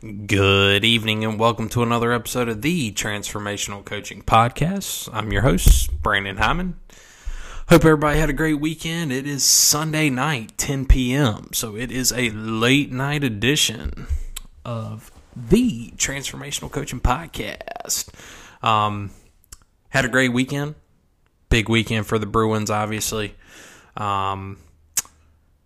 Good evening and welcome to another episode of the Transformational Coaching Podcast. I'm your host, Brandon Hyman. Hope everybody had a great weekend. It is Sunday night, 10 p.m., so it is a late night edition of the Transformational Coaching Podcast. Um, had a great weekend. Big weekend for the Bruins, obviously. Um,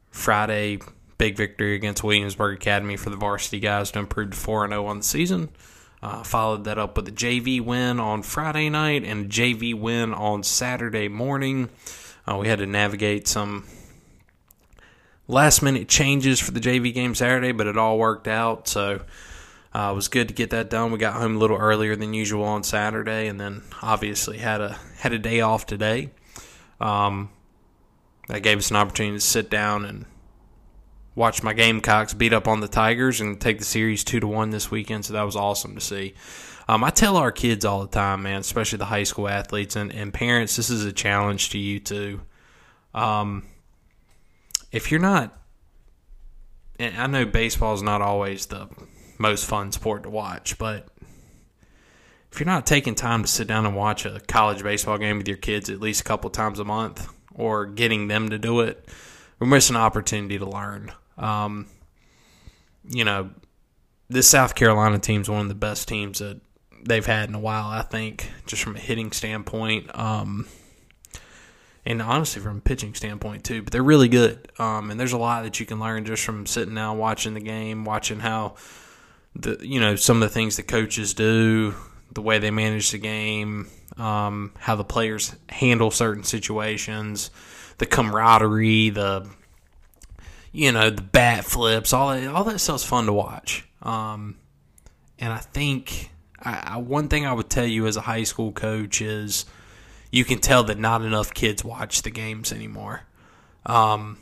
Friday, big victory against Williamsburg Academy for the varsity guys to improve to 4 0 on the season. Uh, followed that up with a JV win on Friday night and JV win on Saturday morning. Uh, we had to navigate some last minute changes for the JV game Saturday, but it all worked out. So uh, it was good to get that done. We got home a little earlier than usual on Saturday, and then obviously had a had a day off today. Um, that gave us an opportunity to sit down and watch my Gamecocks beat up on the Tigers and take the series two to one this weekend. So that was awesome to see. Um, I tell our kids all the time, man, especially the high school athletes and, and parents, this is a challenge to you too. Um, if you're not, and I know baseball is not always the most fun sport to watch, but if you're not taking time to sit down and watch a college baseball game with your kids at least a couple times a month or getting them to do it, we're missing an opportunity to learn. Um, you know, this South Carolina team is one of the best teams that they've had in a while, I think, just from a hitting standpoint. Um, and honestly, from a pitching standpoint, too. But they're really good. Um, and there's a lot that you can learn just from sitting down, watching the game, watching how the, you know, some of the things the coaches do, the way they manage the game, um, how the players handle certain situations, the camaraderie, the you know the bat flips, all that, all that stuff's fun to watch. Um, and I think I, I, one thing I would tell you as a high school coach is you can tell that not enough kids watch the games anymore. Um,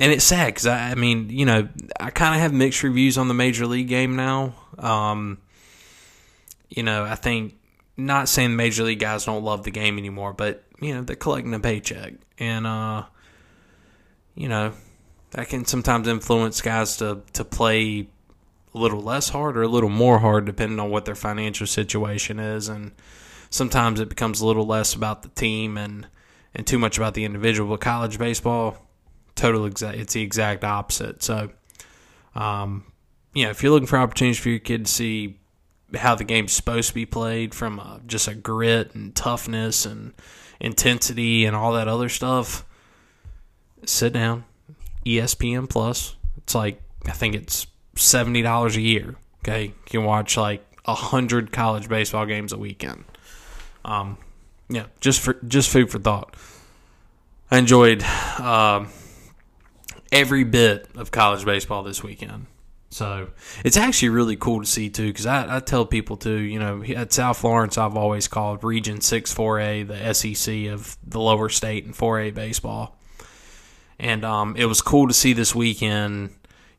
and it's sad because I, I, mean, you know, I kind of have mixed reviews on the major league game now. Um, you know, I think not saying major league guys don't love the game anymore, but you know they're collecting a paycheck, and uh, you know that can sometimes influence guys to to play a little less hard or a little more hard depending on what their financial situation is. And sometimes it becomes a little less about the team and and too much about the individual. But college baseball total exact it's the exact opposite. So um, you know if you're looking for opportunities for your kid to see how the game's supposed to be played from a, just a grit and toughness and intensity and all that other stuff sit down ESPN Plus. It's like I think it's seventy dollars a year. Okay, you can watch like a hundred college baseball games a weekend. Um, yeah, just for just food for thought. I enjoyed uh, every bit of college baseball this weekend. So it's actually really cool to see too, because I, I, tell people too, you know, at South Florence, I've always called Region Six 4A the SEC of the lower state and 4A baseball. And um, it was cool to see this weekend.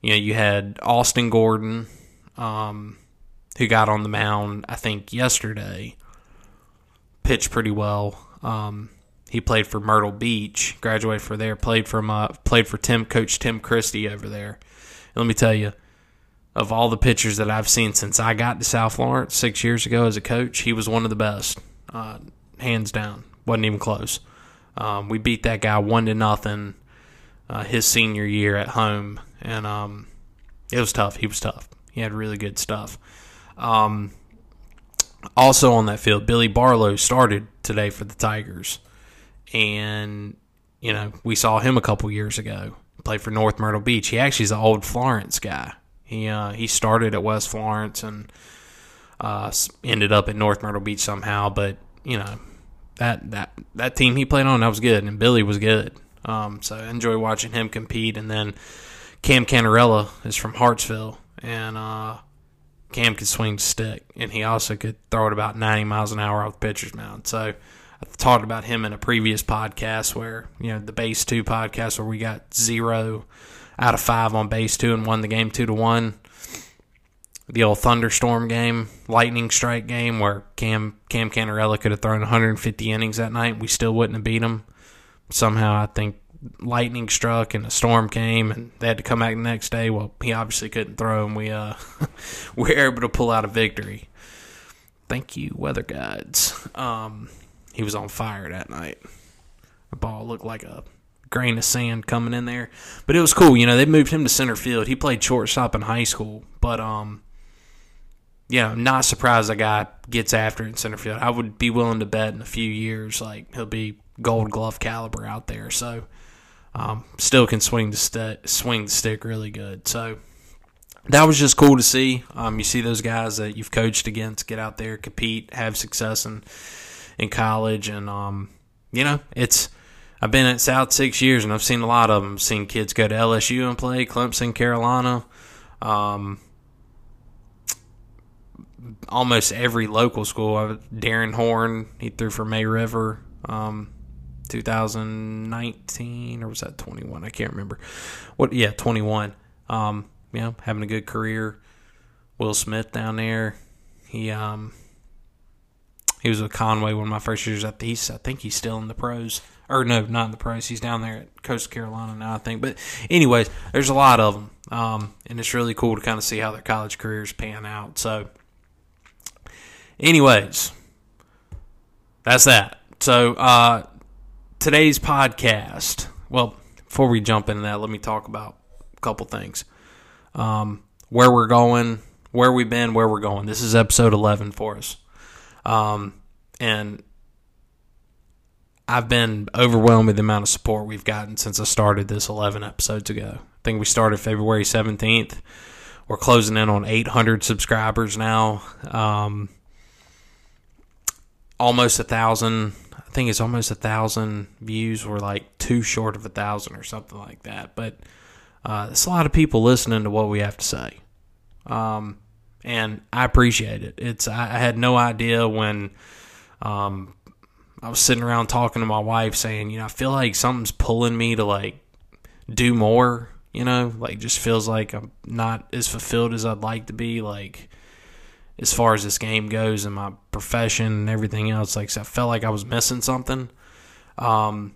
You know, you had Austin Gordon, um, who got on the mound, I think, yesterday, pitched pretty well. Um, he played for Myrtle Beach, graduated for there, played from uh, played for Tim Coach Tim Christie over there. And let me tell you, of all the pitchers that I've seen since I got to South Florence six years ago as a coach, he was one of the best, uh, hands down. wasn't even close. Um, we beat that guy one to nothing uh, his senior year at home, and um, it was tough. He was tough. He had really good stuff. Um, also on that field, Billy Barlow started today for the Tigers, and you know we saw him a couple years ago. Played for North Myrtle Beach. He actually is an old Florence guy. He uh, he started at West Florence and uh, ended up at North Myrtle Beach somehow. But you know that that that team he played on that was good, and Billy was good. Um, so I enjoy watching him compete. And then Cam Cannarella is from Hartsville, and uh, Cam could swing the stick, and he also could throw it about 90 miles an hour off the pitcher's mound. So I talked about him in a previous podcast where, you know, the base two podcast where we got zero out of five on base two and won the game two to one. The old thunderstorm game, lightning strike game where Cam Cam Cannarella could have thrown 150 innings that night. We still wouldn't have beat him somehow I think lightning struck and a storm came and they had to come back the next day. Well, he obviously couldn't throw, and we uh, we were able to pull out a victory. Thank you, weather gods. Um, he was on fire that night. The ball looked like a grain of sand coming in there, but it was cool. You know, they moved him to center field. He played shortstop in high school, but um, yeah, not surprised a guy gets after in center field. I would be willing to bet in a few years, like he'll be Gold Glove caliber out there. So, um, still can swing the st- swing the stick really good. So that was just cool to see. Um, you see those guys that you've coached against get out there, compete, have success in in college, and um, you know it's. I've been at South six years, and I've seen a lot of them. Seen kids go to LSU and play, Clemson, Carolina. Um, almost every local school. Darren Horn, he threw for May River, um, 2019 or was that 21? I can't remember. What? Yeah, 21. Um, you know, having a good career. Will Smith down there, he um, he was with Conway one of my first years at the East. I think he's still in the pros. Or no, not in the pros. He's down there at Coast Carolina now, I think. But anyways, there's a lot of them, um, and it's really cool to kind of see how their college careers pan out. So Anyways, that's that. So, uh, today's podcast. Well, before we jump into that, let me talk about a couple things. Um, where we're going, where we've been, where we're going. This is episode 11 for us. Um, and I've been overwhelmed with the amount of support we've gotten since I started this 11 episodes ago. I think we started February 17th. We're closing in on 800 subscribers now. Um, almost a thousand. I think it's almost a thousand views. We're like too short of a thousand or something like that. But uh, it's a lot of people listening to what we have to say, um, and I appreciate it. It's I, I had no idea when um, I was sitting around talking to my wife, saying, you know, I feel like something's pulling me to like do more. You know, like just feels like I'm not as fulfilled as I'd like to be. Like as far as this game goes and my profession and everything else. Like I felt like I was missing something. Um,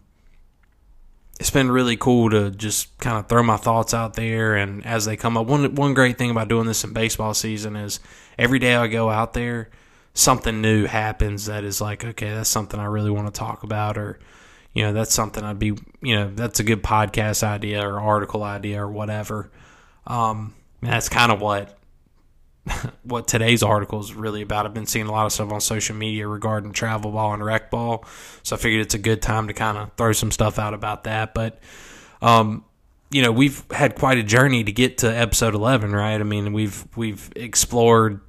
it's been really cool to just kind of throw my thoughts out there and as they come up. One one great thing about doing this in baseball season is every day I go out there, something new happens that is like, okay, that's something I really want to talk about or you know, that's something I'd be, you know, that's a good podcast idea or article idea or whatever. Um, that's kind of what what today's article is really about. I've been seeing a lot of stuff on social media regarding travel ball and rec ball, so I figured it's a good time to kind of throw some stuff out about that. But, um, you know, we've had quite a journey to get to episode eleven, right? I mean, we've we've explored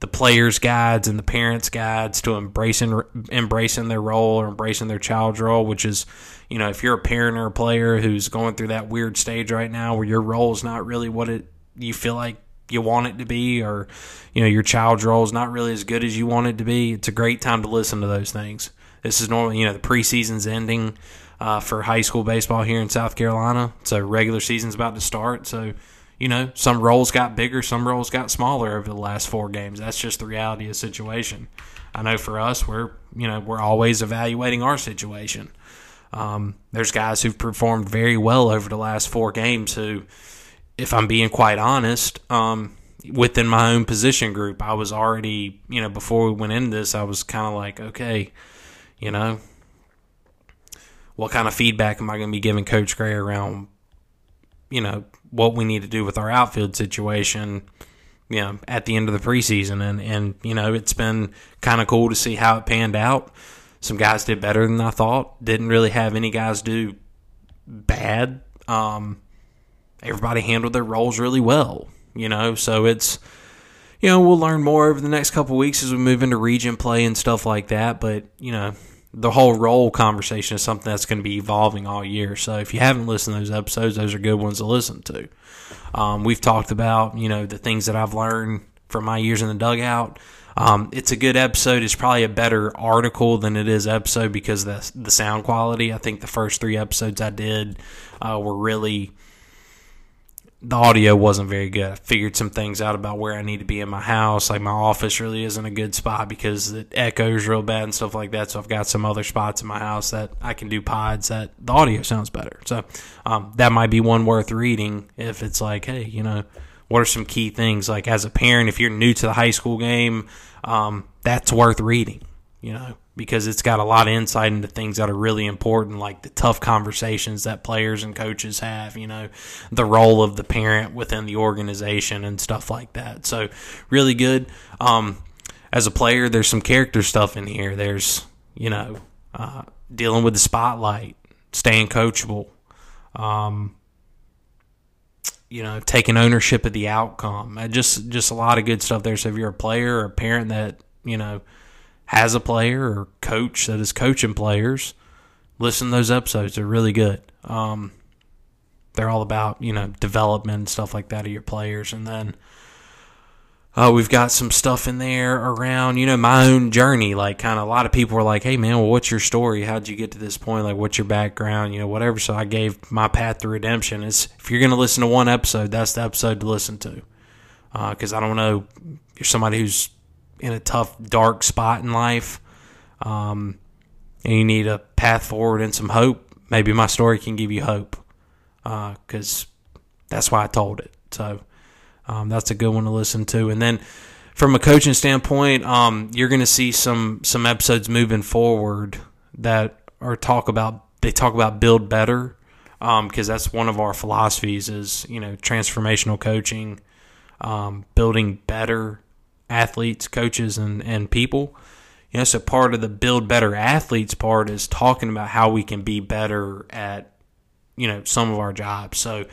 the players' guides and the parents' guides to embracing embracing their role or embracing their child's role, which is, you know, if you're a parent or a player who's going through that weird stage right now where your role is not really what it you feel like you want it to be or you know your child's role is not really as good as you want it to be it's a great time to listen to those things. This is normally you know the preseason's ending uh, for high school baseball here in south carolina. So regular season's about to start so you know some roles got bigger some roles got smaller over the last four games. That's just the reality of the situation. I know for us we're you know we're always evaluating our situation. Um, there's guys who've performed very well over the last four games who if I'm being quite honest, um, within my own position group, I was already, you know, before we went into this, I was kind of like, okay, you know, what kind of feedback am I going to be giving Coach Gray around, you know, what we need to do with our outfield situation, you know, at the end of the preseason. And, and you know, it's been kind of cool to see how it panned out. Some guys did better than I thought. Didn't really have any guys do bad. Um, everybody handled their roles really well, you know. So it's, you know, we'll learn more over the next couple weeks as we move into region play and stuff like that. But you know, the whole role conversation is something that's going to be evolving all year. So if you haven't listened to those episodes, those are good ones to listen to. Um, we've talked about you know the things that I've learned from my years in the dugout. Um, it's a good episode. It's probably a better article than it is episode because the the sound quality. I think the first three episodes I did uh, were really the audio wasn't very good. I figured some things out about where I need to be in my house. Like my office really isn't a good spot because it echoes real bad and stuff like that. So I've got some other spots in my house that I can do pods that the audio sounds better. So um, that might be one worth reading if it's like, hey, you know, what are some key things? Like as a parent, if you're new to the high school game, um, that's worth reading. You know, because it's got a lot of insight into things that are really important, like the tough conversations that players and coaches have, you know, the role of the parent within the organization and stuff like that. So, really good. Um, as a player, there's some character stuff in here. There's, you know, uh, dealing with the spotlight, staying coachable, um, you know, taking ownership of the outcome. Uh, just, just a lot of good stuff there. So, if you're a player or a parent that, you know, has a player or coach that is coaching players, listen to those episodes. They're really good. Um, they're all about you know development and stuff like that of your players, and then uh, we've got some stuff in there around you know my own journey. Like kind of a lot of people were like, "Hey man, well, what's your story? How'd you get to this point? Like, what's your background? You know, whatever." So I gave my path to redemption. Is if you're going to listen to one episode, that's the episode to listen to, because uh, I don't know you're somebody who's in a tough, dark spot in life, um, and you need a path forward and some hope, maybe my story can give you hope because uh, that's why I told it. So um, that's a good one to listen to. And then from a coaching standpoint, um, you're going to see some some episodes moving forward that are talk about they talk about build better because um, that's one of our philosophies is you know transformational coaching, um, building better athletes, coaches, and, and people. You know, so part of the build better athletes part is talking about how we can be better at, you know, some of our jobs. So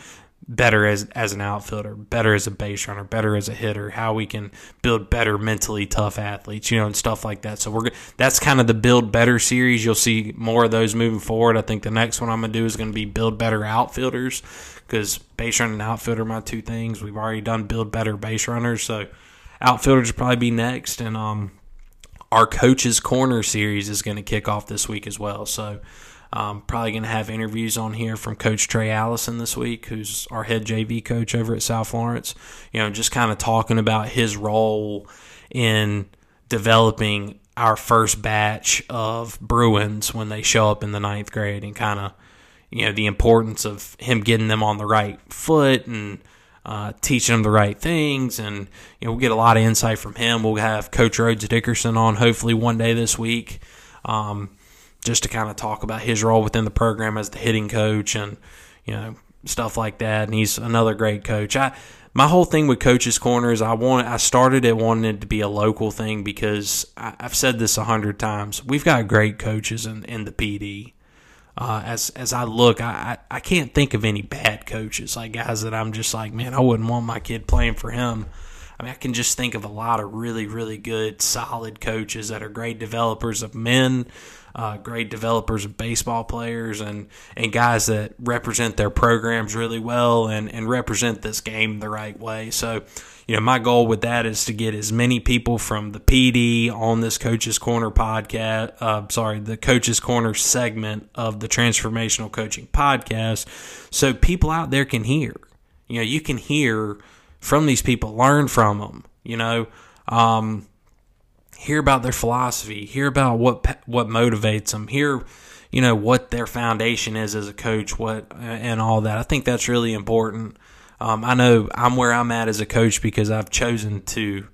better as as an outfielder, better as a base runner, better as a hitter, how we can build better mentally tough athletes, you know, and stuff like that. So we're that's kind of the build better series. You'll see more of those moving forward. I think the next one I'm gonna do is gonna be build better outfielders because base running and outfielder are my two things. We've already done build better base runners, so outfielders will probably be next, and um, our coaches corner series is going to kick off this week as well. So. Um, probably going to have interviews on here from Coach Trey Allison this week, who's our head JV coach over at South Florence. You know, just kind of talking about his role in developing our first batch of Bruins when they show up in the ninth grade and kind of, you know, the importance of him getting them on the right foot and uh, teaching them the right things. And, you know, we'll get a lot of insight from him. We'll have Coach Rhodes Dickerson on hopefully one day this week um, just to kind of talk about his role within the program as the hitting coach and, you know, stuff like that. And he's another great coach. I, my whole thing with Coach's Corner is I want I started it wanting it to be a local thing because I, have said this a hundred times. We've got great coaches in, in the Pee Dee. Uh, as as I look, I, I, I can't think of any bad coaches, like guys that I'm just like, man, I wouldn't want my kid playing for him. I mean, I can just think of a lot of really, really good, solid coaches that are great developers of men, uh, great developers of baseball players, and, and guys that represent their programs really well and, and represent this game the right way. So, you know, my goal with that is to get as many people from the Pee Dee on this Coach's Corner podcast, uh, sorry, the Coach's Corner segment of the Transformational Coaching Podcast, so people out there can hear. You know, you can hear from these people, learn from them. You know, um, hear about their philosophy, hear about what what motivates them, hear you know what their foundation is as a coach, what and all that. I think that's really important. Um, I know I'm where I'm at as a coach because I've chosen to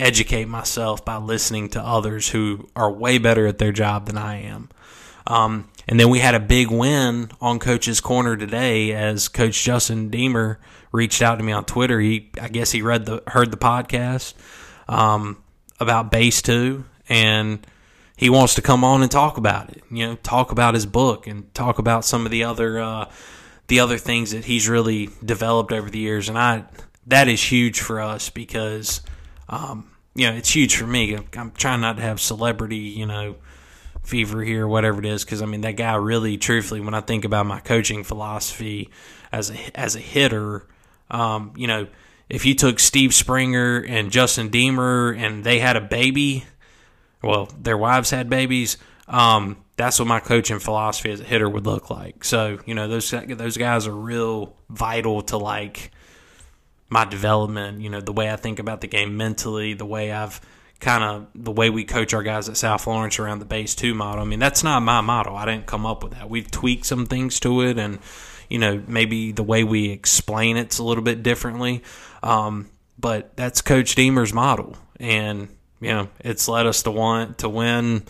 educate myself by listening to others who are way better at their job than I am. Um, and then we had a big win on Coach's Corner today as Coach Justin Dehmer reached out to me on Twitter. He, I guess, he read the heard the podcast um, about Base Two, and he wants to come on and talk about it. You know, talk about his book and talk about some of the other uh, the other things that he's really developed over the years, and I that is huge for us because um, you know it's huge for me. I'm trying not to have celebrity, you know, fever here, whatever it is, because I mean that guy really, truthfully, when I think about my coaching philosophy as a as a hitter, um, you know, if you took Steve Springer and Justin Dehmer and they had a baby, well, their wives had babies. Um, that's what my coaching philosophy as a hitter would look like. So, you know, those those guys are real vital to like my development, you know, the way I think about the game mentally, the way I've kind of the way we coach our guys at South Florence around the base two model. I mean, that's not my model. I didn't come up with that. We've tweaked some things to it, and you know, maybe the way we explain it's a little bit differently. Um, but that's Coach Dehmer's model, and you know, it's led us to want to win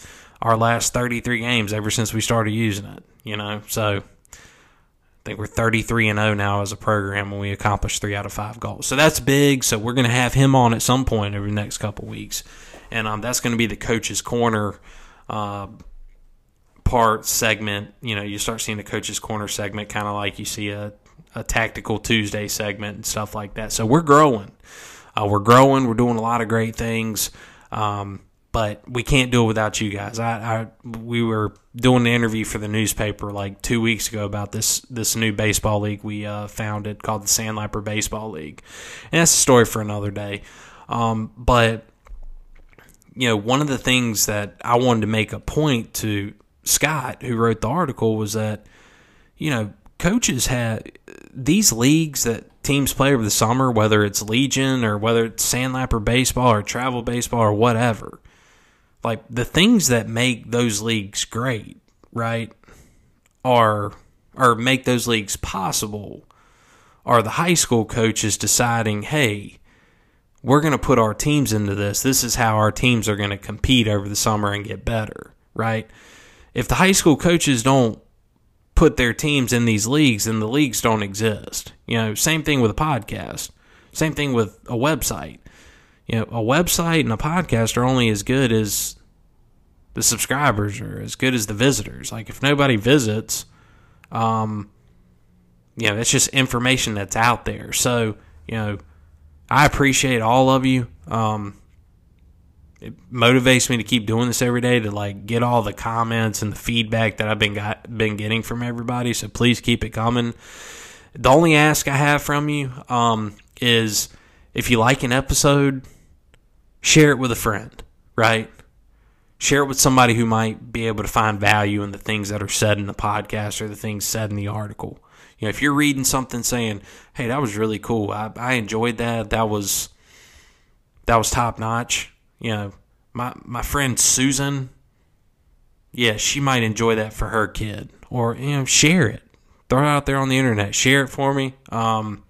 our last 33 games ever since we started using it. You know, so I think we're 33 and 0 now as a program when we accomplished three out of five goals. So that's big. So we're going to have him on at some point over the next couple weeks, and um, that's going to be the coach's corner uh, part segment. You know, you start seeing the coach's corner segment, kind of like you see a, a tactical Tuesday segment and stuff like that. So we're growing. Uh, we're growing. We're doing a lot of great things. Um, but we can't do it without you guys. I, I we were doing the interview for the newspaper like two weeks ago about this this new baseball league we uh, founded called the Sandlapper Baseball League, and that's a story for another day. Um, but you know, one of the things that I wanted to make a point to Scott, who wrote the article, was that you know coaches had these leagues that teams play over the summer, whether it's Legion or whether it's Sandlapper baseball or travel baseball or whatever like the things that make those leagues great, right, are or make those leagues possible are the high school coaches deciding, hey, we're going to put our teams into this. This is how our teams are going to compete over the summer and get better, right? If the high school coaches don't put their teams in these leagues, then the leagues don't exist. You know, same thing with a podcast. Same thing with a website you know, a website and a podcast are only as good as the subscribers or as good as the visitors. Like if nobody visits, um, you know, it's just information that's out there. So, you know, I appreciate all of you. Um, it motivates me to keep doing this every day to like get all the comments and the feedback that I've been got, been getting from everybody. So please keep it coming. The only ask I have from you um, is if you like an episode, share it with a friend, right? Share it with somebody who might be able to find value in the things that are said in the podcast or the things said in the article. You know, if you're reading something saying, "Hey, that was really cool. I, I enjoyed that. That was that was top notch." You know, my my friend Susan, yeah, she might enjoy that for her kid, or you know, share it, throw it out there on the internet, share it for me. Um,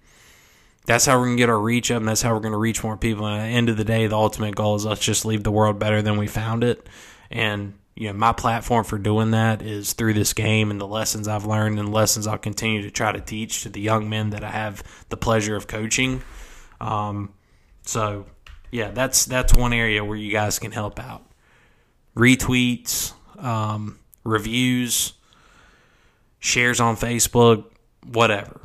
that's how we're to get our reach up and that's how we're to reach more people. And at the end of the day, the ultimate goal is let's just leave the world better than we found it. And, you know, my platform for doing that is through this game and the lessons I've learned and lessons I'll continue to try to teach to the young men that I have the pleasure of coaching. Um, so, yeah, that's that's one area where you guys can help out. Retweets, um, reviews, shares on Facebook, whatever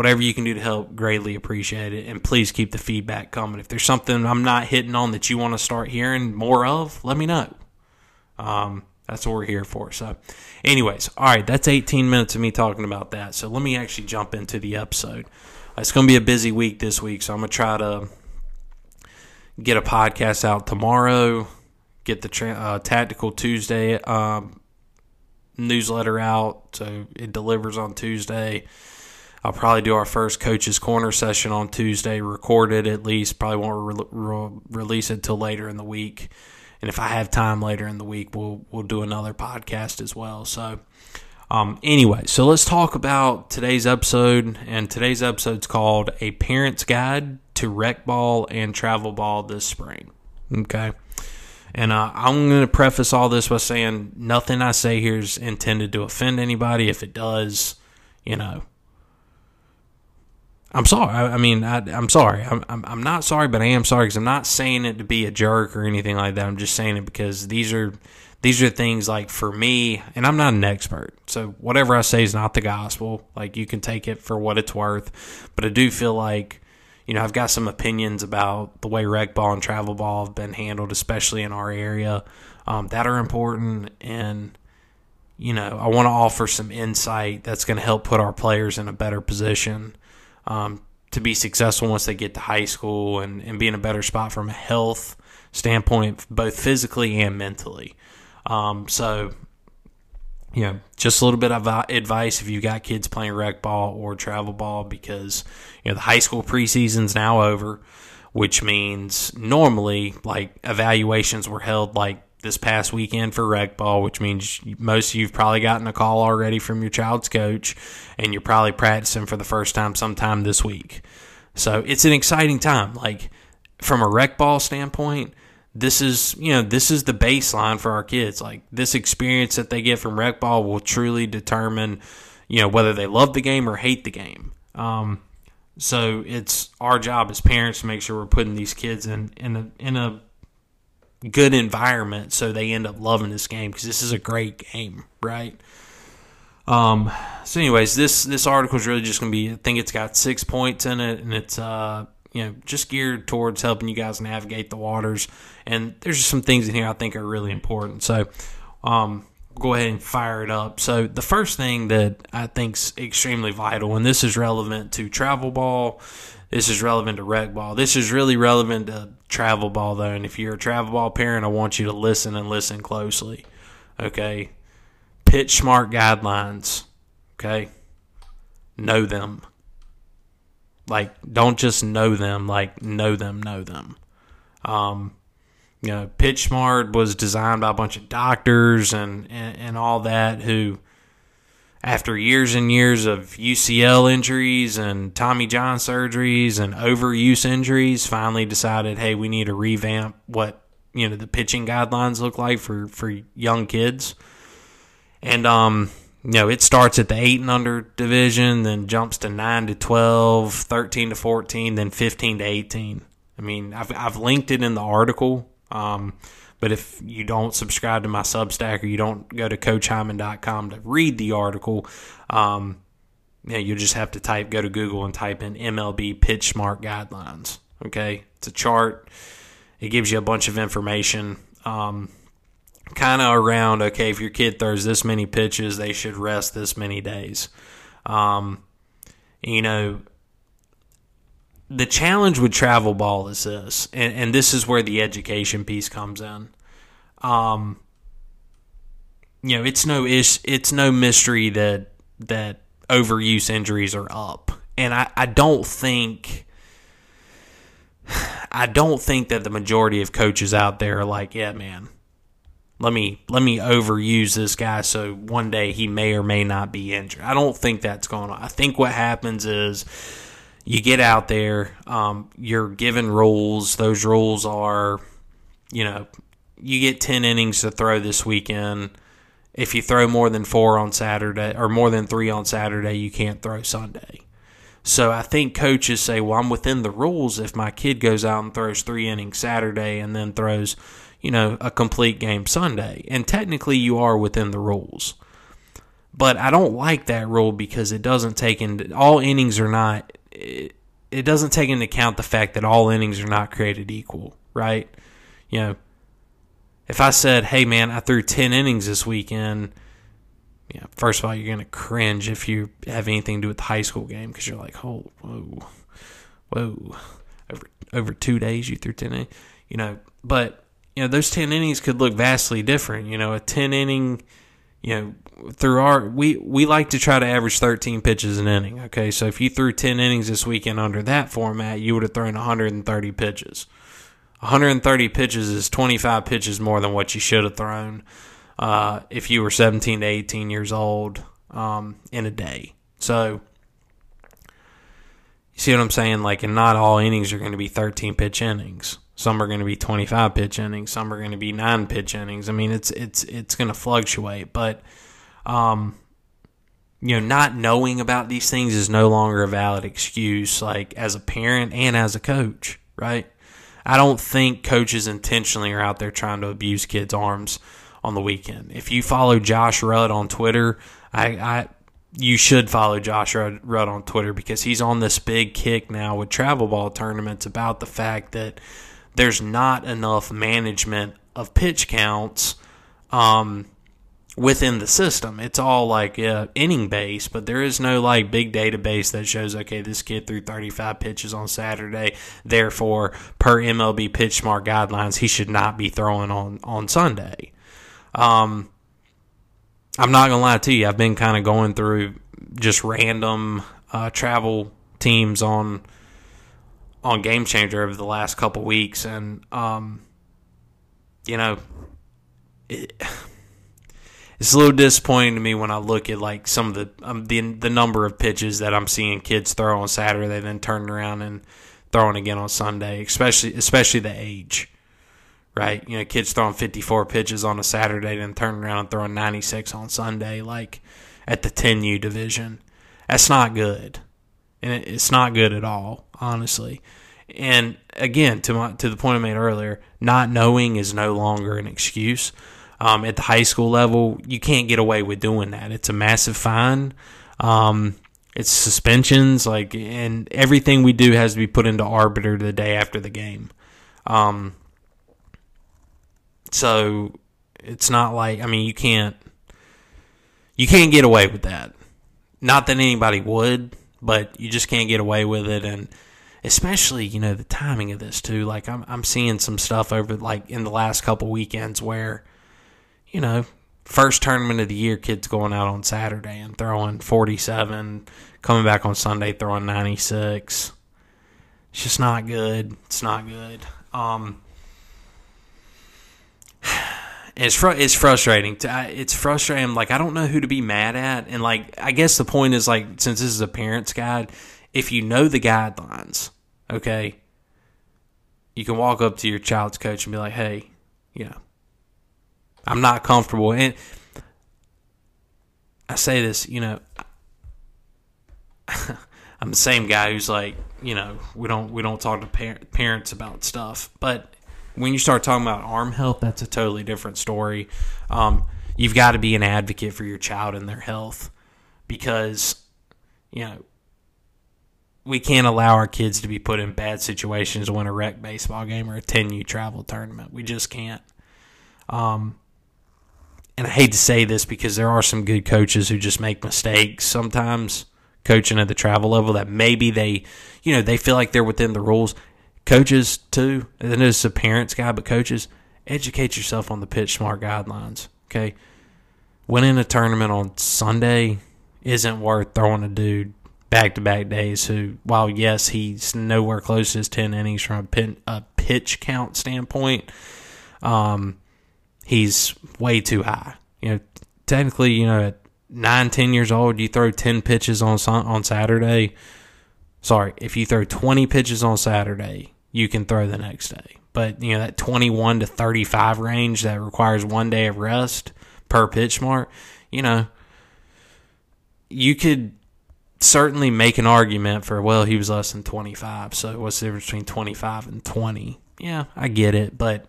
whatever you can do to help, greatly appreciate it. And please keep the feedback coming. If there's something I'm not hitting on that you want to start hearing more of, let me know. Um, that's what we're here for. So, anyways, all right, that's 18 minutes of me talking about that. So, let me actually jump into the episode. It's going to be a busy week this week, so I'm going to try to get a podcast out tomorrow, get the tra- uh, Tactical Tuesday um, newsletter out so it delivers on Tuesday I'll probably do our first coaches corner session on Tuesday, recorded at least. Probably won't re- re- release it till later in the week. And if I have time later in the week, we'll we'll do another podcast as well. So, um, anyway, so let's talk about today's episode. And today's episode's called "A Parent's Guide to Rec Ball and Travel Ball This Spring." Okay. And uh, I'm going to preface all this by saying nothing I say here is intended to offend anybody. If it does, you know, I'm sorry. I, I mean, I, am sorry. I'm, I'm, I'm not sorry, but I am sorry because I'm not saying it to be a jerk or anything like that. I'm just saying it because these are these are things like for me, and I'm not an expert, so whatever I say is not the gospel. Like you can take it for what it's worth, but I do feel like you know I've got some opinions about the way rec ball and travel ball have been handled, especially in our area, um, that are important and you know, I want to offer some insight that's going to help put our players in a better position um, to be successful once they get to high school and, and be in a better spot from a health standpoint, both physically and mentally. Um, so, you know, just a little bit of advice if you got kids playing rec ball or travel ball because you know the high school preseason's now over, which means normally like evaluations were held like this past weekend for rec ball, which means most of you've probably gotten a call already from your child's coach, and you're probably practicing for the first time sometime this week. So it's an exciting time. Like from a rec ball standpoint, this is you know this is the baseline for our kids. Like this experience that they get from rec ball will truly determine you know whether they love the game or hate the game. Um, so it's our job as parents to make sure we're putting these kids in in a in a good environment so they end up loving this game because this is a great game right? Um so anyways this this article is really just gonna be i think it's got six points in it and it's uh you know, just geared towards helping you guys navigate the waters. And there's just some things in here I think are really important. So, um, go ahead and fire it up. So, the first thing that I think is extremely vital, and this is relevant to travel ball, this is relevant to rec ball, this is really relevant to travel ball, though. And if you're a travel ball parent, I want you to listen and listen closely. Okay. Pitch smart guidelines. Okay. Know them. Like, don't just know them, like, know them, know them. Um, you know, Pitch Smart was designed by a bunch of doctors and, and, and all that who, after years and years of UCL injuries and Tommy John surgeries and overuse injuries, finally decided, hey, we need to revamp what you know the pitching guidelines look like for for young kids. And um, you know, it starts at the 8 and under division, then jumps to 9 to 12, 13 to 14, then 15 to 18. I mean, I've, I've linked it in the article. Um, but if you don't subscribe to my Substack or you don't go to CoachHyman.com to read the article, um, you just have to type, go to Google and type in MLB Pitch Smart Guidelines. Okay, it's a chart. It gives you a bunch of information. Um, kind of around okay if your kid throws this many pitches they should rest this many days. Um, you know the challenge with travel ball is this and, and this is where the education piece comes in. Um, you know it's no ish it's no mystery that that overuse injuries are up. And I, I don't think I don't think that the majority of coaches out there are like, yeah, man, let me let me overuse this guy so one day he may or may not be injured. I don't think that's going on. I think what happens is you get out there, um, you're given rules. Those rules are, you know, you get ten innings to throw this weekend. If you throw more than four on Saturday or more than three on Saturday, you can't throw Sunday. So I think coaches say, well, I'm within the rules if my kid goes out and throws three innings Saturday and then throws you know, a complete game Sunday. And technically, you are within the rules. But I don't like that rule because it doesn't take into all innings are not. It, it doesn't take into account the fact that all innings are not created equal, right? You know, if I said, "Hey, man, I threw ten innings this weekend," you know, first of all, you're gonna cringe if you have anything to do with the high school game because you're like, "Oh, whoa, whoa, over over two days you threw ten innings," you know. But you know, those 10 innings could look vastly different. You know, a 10 inning, you know, through our, we, we like to try to average 13 pitches an inning. Okay. So if you threw 10 innings this weekend under that format, you would have thrown 130 pitches. 130 pitches is 25 pitches more than what you should have thrown uh, if you were 17 to 18 years old um, in a day. So, you see what I'm saying? Like, and not all innings are going to be 13 pitch innings. Some are going to be 25 pitch innings. Some are going to be nine pitch innings. I mean, it's it's it's going to fluctuate, but um, you know, not knowing about these things is no longer a valid excuse. Like as a parent and as a coach, right? I don't think coaches intentionally are out there trying to abuse kids' arms on the weekend. If you follow Josh Rudd on Twitter, I, I you should follow Josh Rudd, Rudd on Twitter because he's on this big kick now with travel ball tournaments about the fact that there's not enough management of pitch counts um, within the system. It's all like uh, inning based, but there is no like big database that shows okay, this kid threw 35 pitches on Saturday, therefore per MLB Pitch Smart guidelines, he should not be throwing on on Sunday. Um, I'm not gonna lie to you. I've been kind of going through just random uh, travel teams on on Game Changer over the last couple weeks, and um, you know, it, it's a little disappointing to me when I look at like some of the um, the the number of pitches that I'm seeing kids throw on Saturday, then turning around and throwing again on Sunday, especially especially the age right? You know, kids throwing 54 pitches on a Saturday, then turning around and throwing 96 on Sunday, like at the 10U division. That's not good. And it's not good at all, honestly. And again, to my, to the point I made earlier, not knowing is no longer an excuse. Um, at the high school level, you can't get away with doing that. It's a massive fine. Um, it's suspensions, like, and everything we do has to be put into arbiter the day after the game. Um, so it's not like I mean you can't you can't get away with that. Not that anybody would, but you just can't get away with it and especially, you know, the timing of this too. Like I'm I'm seeing some stuff over like in the last couple weekends where you know, first tournament of the year kids going out on Saturday and throwing 47, coming back on Sunday throwing 96. It's just not good. It's not good. Um it's fr- it's frustrating. It's frustrating. Like I don't know who to be mad at, and like I guess the point is like since this is a parents guide, if you know the guidelines, okay, you can walk up to your child's coach and be like, hey, you know, I'm not comfortable, and I say this, you know. I'm the same guy who's like, you know, we don't we don't talk to par- parents about stuff, but when you start talking about arm health, that's a totally different story. Um, you've got to be an advocate for your child and their health because, you know, we can't allow our kids to be put in bad situations to win a rec baseball game or a 10U travel tournament. We just can't. Um, and I hate to say this because there are some good coaches who just make mistakes sometimes coaching at the travel level that maybe they, you know, they feel like they're within the rules coaches too, and then it's a parents guy, but coaches, educate yourself on the pitch smart guidelines. Okay. Winning a tournament on Sunday isn't worth throwing a dude back to back days who, while yes, he's nowhere close to his 10 innings from a, pin, a pitch count standpoint, um, he's way too high. You know, technically, you know, at nine, 10 years old, you throw 10 pitches on, on Saturday sorry, if you throw 20 pitches on Saturday, you can throw the next day. But, you know, that 21 to 35 range that requires one day of rest per pitch mark, you know, you could certainly make an argument for, well, he was less than 25. So what's the difference between 25 and 20? Yeah, I get it. But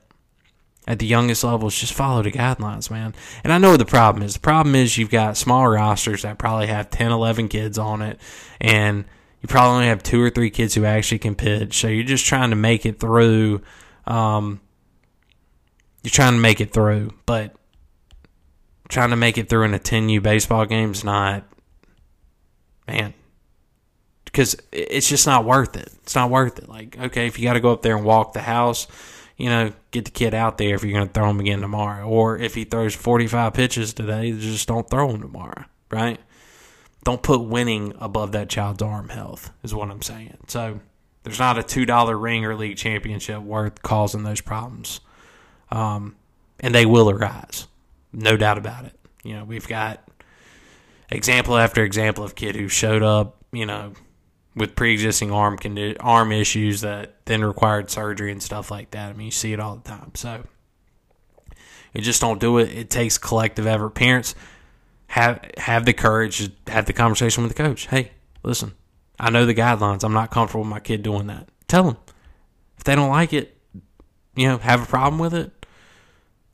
at the youngest levels, just follow the guidelines, man. And I know the problem is. The problem is you've got small rosters that probably have 10, 11 kids on it. And – you probably only have two or three kids who actually can pitch. So you're just trying to make it through. Um, you're trying to make it through, but trying to make it through in a 10U baseball game is not, man, because it's just not worth it. It's not worth it. Like, okay, if you got to go up there and walk the house, you know, get the kid out there if you're going to throw him again tomorrow. Or if he throws 45 pitches today, just don't throw him tomorrow, right? Don't put winning above that child's arm health is what I'm saying. So there's not a two dollar ring or league championship worth causing those problems, um, and they will arise, no doubt about it. You know, we've got example after example of kid who showed up, you know, with pre-existing arm condi- arm issues that then required surgery and stuff like that. I mean, you see it all the time. So you just don't do it. It takes collective effort. Parents have have the courage to have the conversation with the coach. Hey, listen, I know the guidelines. I'm not comfortable with my kid doing that. Tell them if they don't like it, you know, have a problem with it.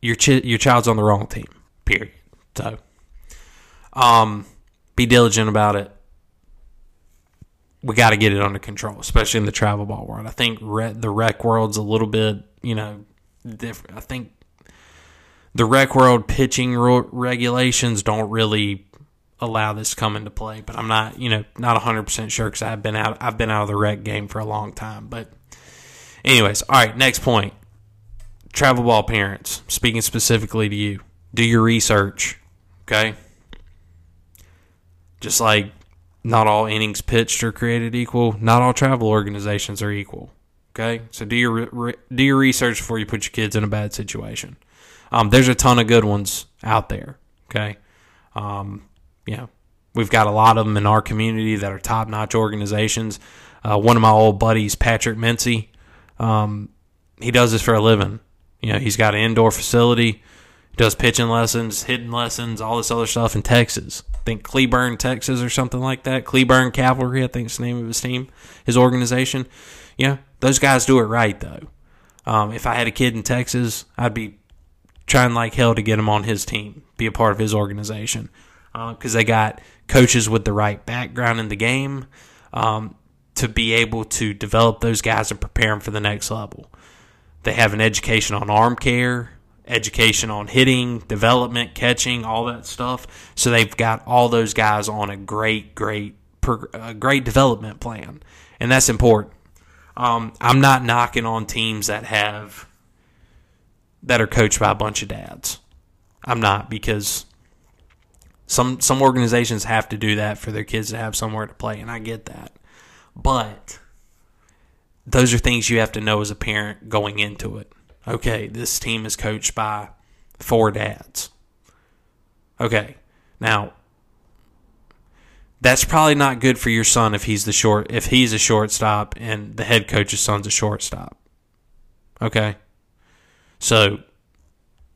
Your your child's on the wrong team. Period. So, um, be diligent about it. We got to get it under control, especially in the travel ball world. I think re- the rec world's a little bit, you know, different. I think the rec world pitching regulations don't really allow this to come into play. But I'm not, you know, not 100 percent sure because I've been out. I've been out of the rec game for a long time. But, anyways, all right. Next point: travel ball parents. Speaking specifically to you, do your research. Okay? Just like not all innings pitched are created equal, not all travel organizations are equal. Okay? So do your re- do your research before you put your kids in a bad situation. Um, there's a ton of good ones out there. Okay? Um, yeah. We've got a lot of them in our community that are top notch organizations. Uh, one of my old buddies, Patrick Mincy, um, he does this for a living. You know, he's got an indoor facility, does pitching lessons, hitting lessons, all this other stuff in Texas. I think Cleburne, Texas, or something like that. Cleburne Cavalry, I think is the name of his team, his organization. Yeah, those guys do it right though. Um, if I had a kid in Texas, I'd be trying like hell to get him on his team, be a part of his organization, because uh, they got coaches with the right background in the game um, to be able to develop those guys and prepare them for the next level. They have an education on arm care, education on hitting, development, catching, all that stuff. So they've got all those guys on a great, great, a great development plan, and that's important. Um, I'm not knocking on teams that have that are coached by a bunch of dads. I'm not because some some organizations have to do that for their kids to have somewhere to play, and I get that. But those are things you have to know as a parent going into it. Okay, this team is coached by four dads. Okay, now that's probably not good for your son if he's the short if he's a shortstop and the head coach's son's a shortstop. Okay, so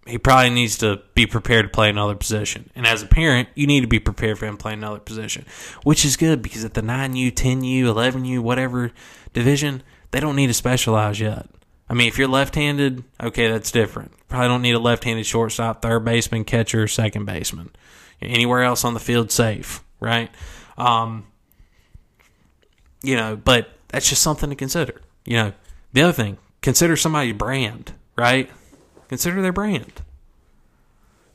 he probably needs to be prepared to play another position. And as a parent, you need to be prepared for him to play another position, which is good because at the 9U, 10U, 11U, whatever division, they don't need to specialize yet. I mean, if you're left handed, okay, that's different. Probably don't need a left handed shortstop, third baseman, catcher, second baseman. Anywhere else on the field, safe, right? Um, you know, but that's just something to consider. You know, the other thing, consider somebody's brand, right? Consider their brand.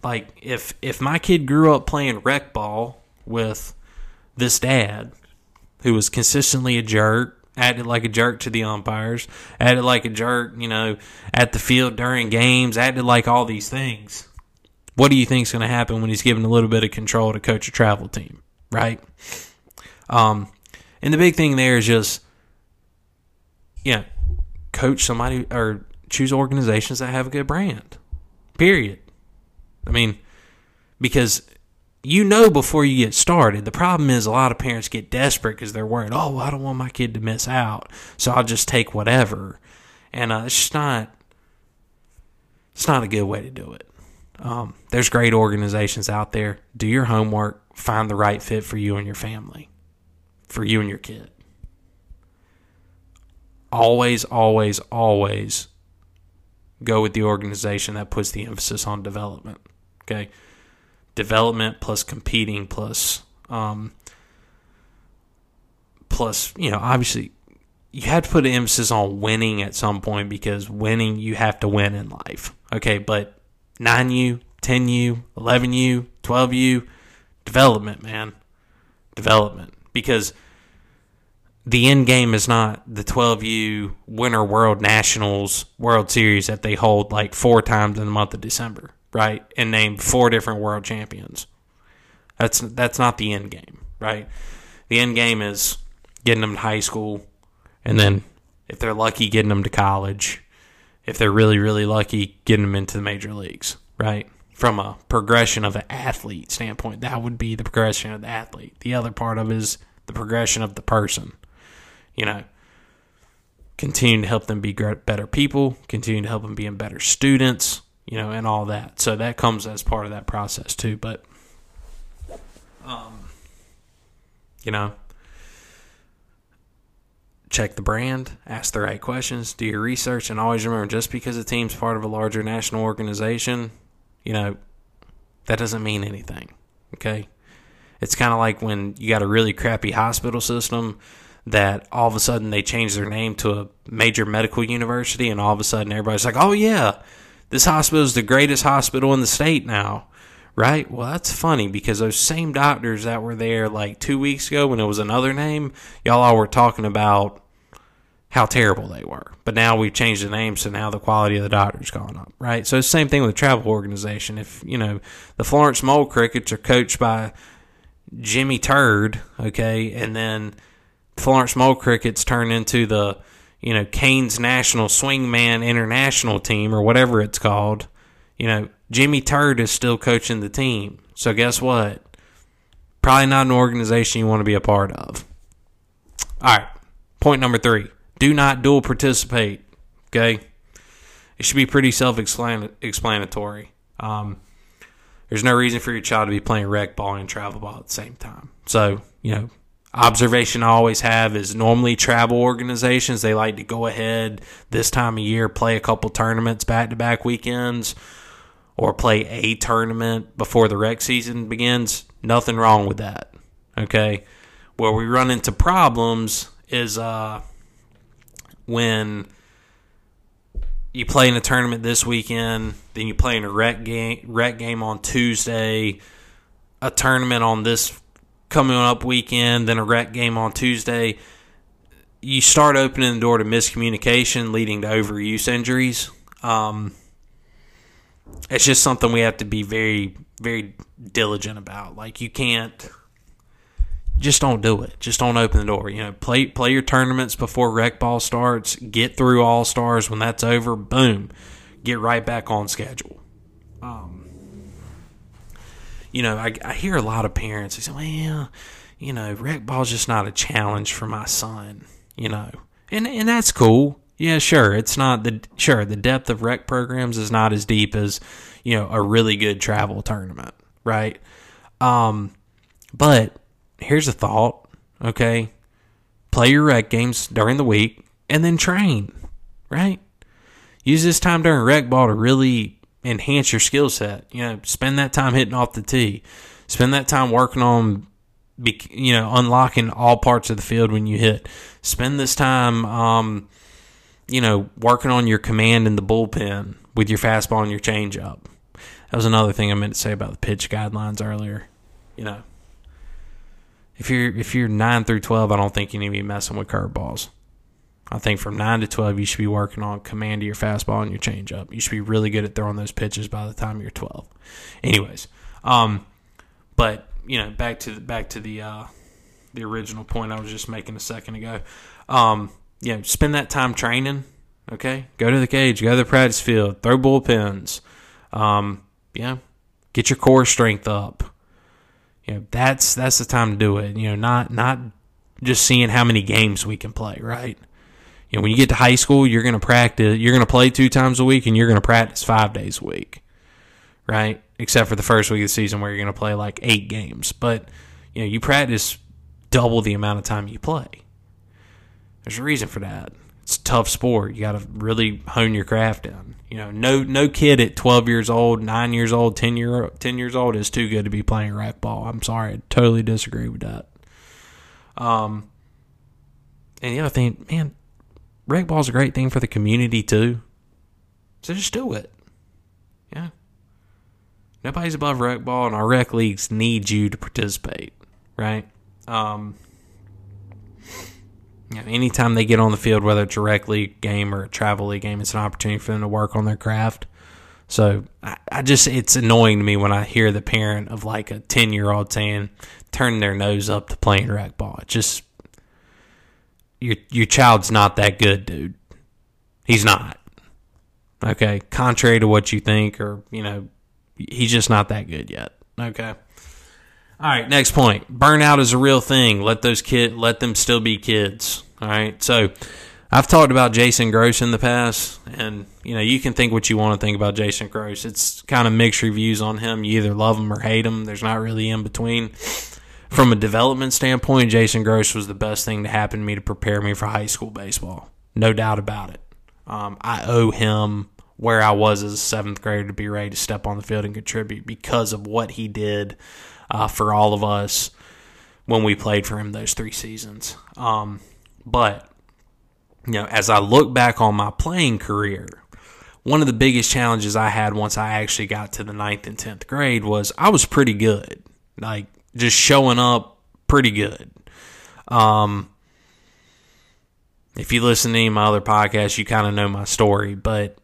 Like if if my kid grew up playing rec ball with this dad who was consistently a jerk, acted like a jerk to the umpires, acted like a jerk, you know, at the field during games, acted like all these things. What do you think is going to happen when he's given a little bit of control to coach a travel team, right? Um, and the big thing there is just, yeah, coach somebody or choose organizations that have a good brand. Period. I mean, because you know before you get started. The problem is a lot of parents get desperate because they're worried, oh, I don't want my kid to miss out, so I'll just take whatever. And uh, it's not, it's not a good way to do it. Um, there's great organizations out there. Do your homework, find the right fit for you and your family, for you and your kid. Always, always, always go with the organization that puts the emphasis on development. Okay, development plus competing plus um, plus you know obviously you have to put an emphasis on winning at some point because winning you have to win in life. Okay, but nine U, ten U, eleven U, twelve U, development, man, development because the end game is not the 12U Winter World Nationals World Series that they hold like four times in the month of December, right? And name four different world champions. That's that's not the end game, right? The end game is getting them to high school and then if they're lucky getting them to college. If they're really really lucky getting them into the major leagues, right? From a progression of an athlete standpoint, that would be the progression of the athlete. The other part of it is the progression of the person you know, continue to help them be better people, continue to help them be better students, you know, and all that. So that comes as part of that process too. But, um, you know, check the brand, ask the right questions, do your research, and always remember just because a team's part of a larger national organization, you know, that doesn't mean anything. Okay. It's kind of like when you got a really crappy hospital system that all of a sudden they change their name to a major medical university, and all of a sudden everybody's like, oh, yeah, this hospital is the greatest hospital in the state now. Right? Well, that's funny because those same doctors that were there like two weeks ago when it was another name, y'all all were talking about, how terrible they were. But now we've changed the name, so now the quality of the doctor's gone up, right? So it's the same thing with the travel organization. If, you know, the Florence Mole Crickets are coached by Jimmy Turd, okay, and then Florence Mole Crickets turn into the, you know, Canes National Swingman International team or whatever it's called, you know, Jimmy Turd is still coaching the team. So guess what? Probably not an organization you want to be a part of. All right. Point number three do not dual participate. Okay? It should be pretty self explanatory. Um, there's no reason for your child to be playing rec ball and travel ball at the same time. So, you know, observation I always have is normally travel organizations, they like to go ahead this time of year, play a couple tournaments back to back weekends, or play a tournament before the rec season begins. Nothing wrong with that. Okay? Where we run into problems is uh, when you play in a tournament this weekend, then you play in a rec game, rec game on Tuesday, a tournament on this coming up weekend, then a rec game on Tuesday. You start opening the door to miscommunication, leading to overuse injuries. Um, it's just something we have to be very, very diligent about. Like you can't just don't do it. Just don't open the door. You know, play play your tournaments before rec ball starts. Get through all stars. When that's over, boom, get right back on schedule. Um, you know, I, I hear a lot of parents. Say, "Well, you know, rec ball's just not a challenge for my son." You know, and and that's cool. Yeah, sure. It's not the sure the depth of rec programs is not as deep as you know a really good travel tournament, right? Um, but here's a thought, okay? Play your rec games during the week and then train, right? Use this time during rec ball to really enhance your skill set. You know, spend that time hitting off the tee. Spend that time working on, you know, unlocking all parts of the field when you hit. Spend this time, um, you know, working on your command in the bullpen with your fastball and your changeup. That was another thing I meant to say about the pitch guidelines earlier. You know, if you're if you're nine through twelve, I don't think you need to be messing with curveballs. I think from nine to twelve, you should be working on command of your fastball and your changeup. You should be really good at throwing those pitches by the time you're twelve. Anyways, um, but you know, back to the, back to the uh, the original point I was just making a second ago. Um, you know, spend that time training. Okay, go to the cage, go to the practice field, throw bullpens. Um, yeah, get your core strength up you know that's that's the time to do it. You know, not not just seeing how many games we can play, right? You know, when you get to high school, you're going to practice, you're going to play two times a week, and you're going to practice five days a week, right? Except for the first week of the season where you're going to play like eight games, but you know, you practice double the amount of time you play. There's a reason for that it's a tough sport. You got to really hone your craft down. You know, no no kid at 12 years old, 9 years old, 10 year 10 years old is too good to be playing rec ball. I'm sorry. I totally disagree with that. Um and the other thing, man, rec ball's a great thing for the community too. So just do it. Yeah. Nobody's above rec ball and our rec leagues need you to participate, right? Um you know, anytime they get on the field, whether it's a rec league game or a travel league game, it's an opportunity for them to work on their craft. So I, I just it's annoying to me when I hear the parent of like a ten year old saying turning their nose up to playing rec ball. It just your your child's not that good, dude. He's not. Okay, contrary to what you think, or you know, he's just not that good yet. Okay. All right, next point. Burnout is a real thing. Let those kid let them still be kids. All right. So I've talked about Jason Gross in the past, and you know you can think what you want to think about Jason Gross. It's kind of mixed reviews on him. You either love him or hate him. There's not really in between. From a development standpoint, Jason Gross was the best thing to happen to me to prepare me for high school baseball. No doubt about it. Um, I owe him where I was as a seventh grader to be ready to step on the field and contribute because of what he did uh, for all of us when we played for him those three seasons. Um, but you know, as I look back on my playing career, one of the biggest challenges I had once I actually got to the ninth and tenth grade was I was pretty good, like just showing up pretty good. Um, if you listen to any of my other podcasts, you kind of know my story. But,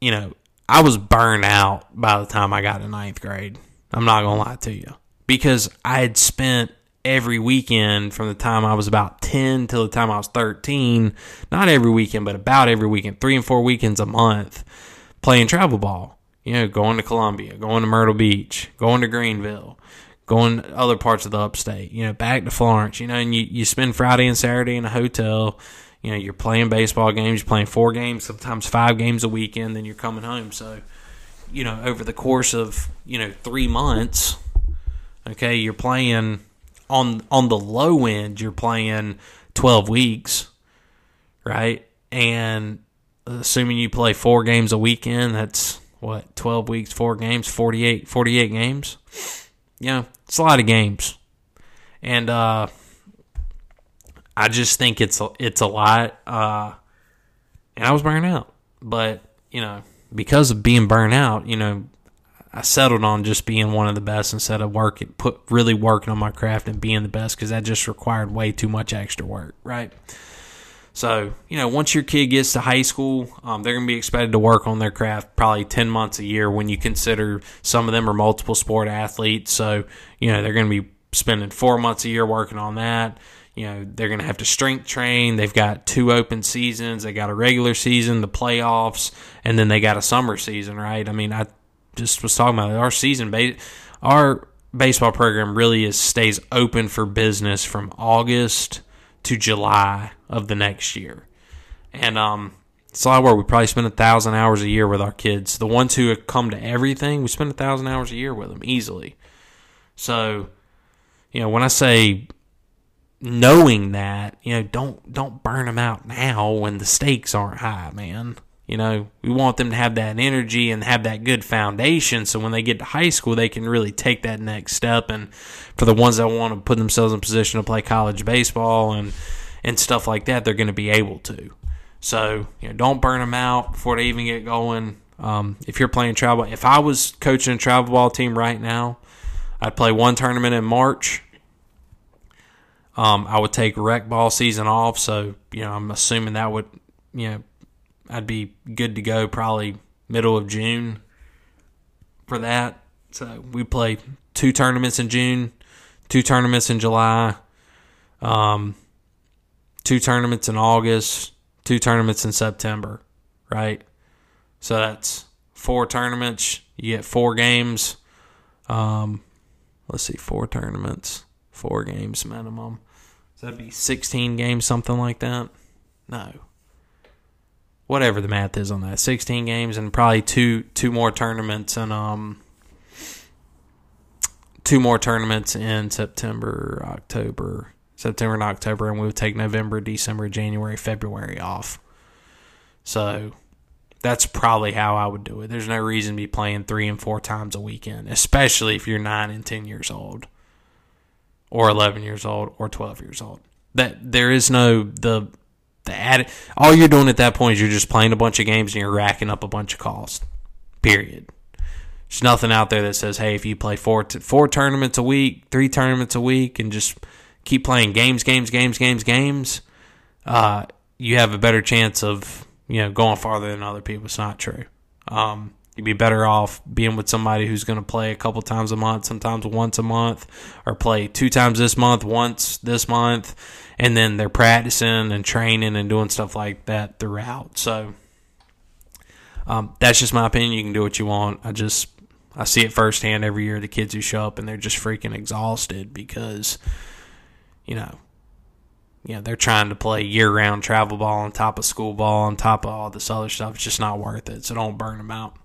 you know, I was burned out by the time I got to ninth grade. I'm not to lie to you. Because I had spent every weekend from the time I was about 10 till the time I was 13, not every weekend, but about every weekend, three and four weekends a month, playing travel ball. You know, going to Columbia, going to Myrtle Beach, going to Greenville, going other parts of the upstate, you know, back to Florence, you know, and you, you spend Friday and Saturday in a hotel. You know, you're playing baseball games, you're playing four games, sometimes five games a weekend, then you're coming home. So, you know, over the course of, you know, three months, okay, you're playing on on the low end, you're playing 12 weeks, right? And assuming you play four games a weekend, that's what 12 weeks, four games, 48 48 games. Yeah, it's a lot of games. And uh I just think it's a, it's a lot uh and I was burned out. But, you know, because of being burned out, you know, I settled on just being one of the best instead of working, put really working on my craft and being the best because that just required way too much extra work, right? So, you know, once your kid gets to high school, um, they're going to be expected to work on their craft probably 10 months a year when you consider some of them are multiple sport athletes. So, you know, they're going to be spending four months a year working on that. You know, they're going to have to strength train. They've got two open seasons. They got a regular season, the playoffs, and then they got a summer season, right? I mean, I just was talking about our season our baseball program really is stays open for business from August to July of the next year. And um it's a lot of work. We probably spend a thousand hours a year with our kids. The ones who have come to everything, we spend a thousand hours a year with them easily. So, you know, when I say knowing that, you know, don't don't burn them out now when the stakes aren't high, man. You know, we want them to have that energy and have that good foundation so when they get to high school, they can really take that next step. And for the ones that want to put themselves in position to play college baseball and, and stuff like that, they're going to be able to. So, you know, don't burn them out before they even get going. Um, if you're playing travel, if I was coaching a travel ball team right now, I'd play one tournament in March. Um, I would take rec ball season off, so you know I'm assuming that would you know I'd be good to go probably middle of June for that. So we play two tournaments in June, two tournaments in July, um, two tournaments in August, two tournaments in September, right? So that's four tournaments. You get four games. Um, let's see, four tournaments, four games minimum. So that'd be 16 games, something like that. No, whatever the math is on that. 16 games and probably two two more tournaments and um two more tournaments in September, October, September and October and we would take November, December, January, February off. So that's probably how I would do it. There's no reason to be playing 3 and 4 times a weekend, especially if you're 9 and 10 years old or 11 years old or 12 years old. That there is no the the added, all you're doing at that point is you're just playing a bunch of games and you're racking up a bunch of costs. Period. There's nothing out there that says, hey, if you play four t- four tournaments a week, three tournaments a week, and just keep playing games, games, games, games, games, uh, you have a better chance of you know going farther than other people. It's not true. Um, you'd be better off being with somebody who's going to play a couple times a month, sometimes once a month, or play two times this month, once this month, and then they're practicing and training and doing stuff like that throughout. So um, that's just my opinion. You can do what you want. I just I see it firsthand every year. The kids who show up and they're just freaking exhausted because you know. You know, they're trying to play year round travel ball on top of school ball on top of all this other stuff. It's just not worth it. So don't burn them out.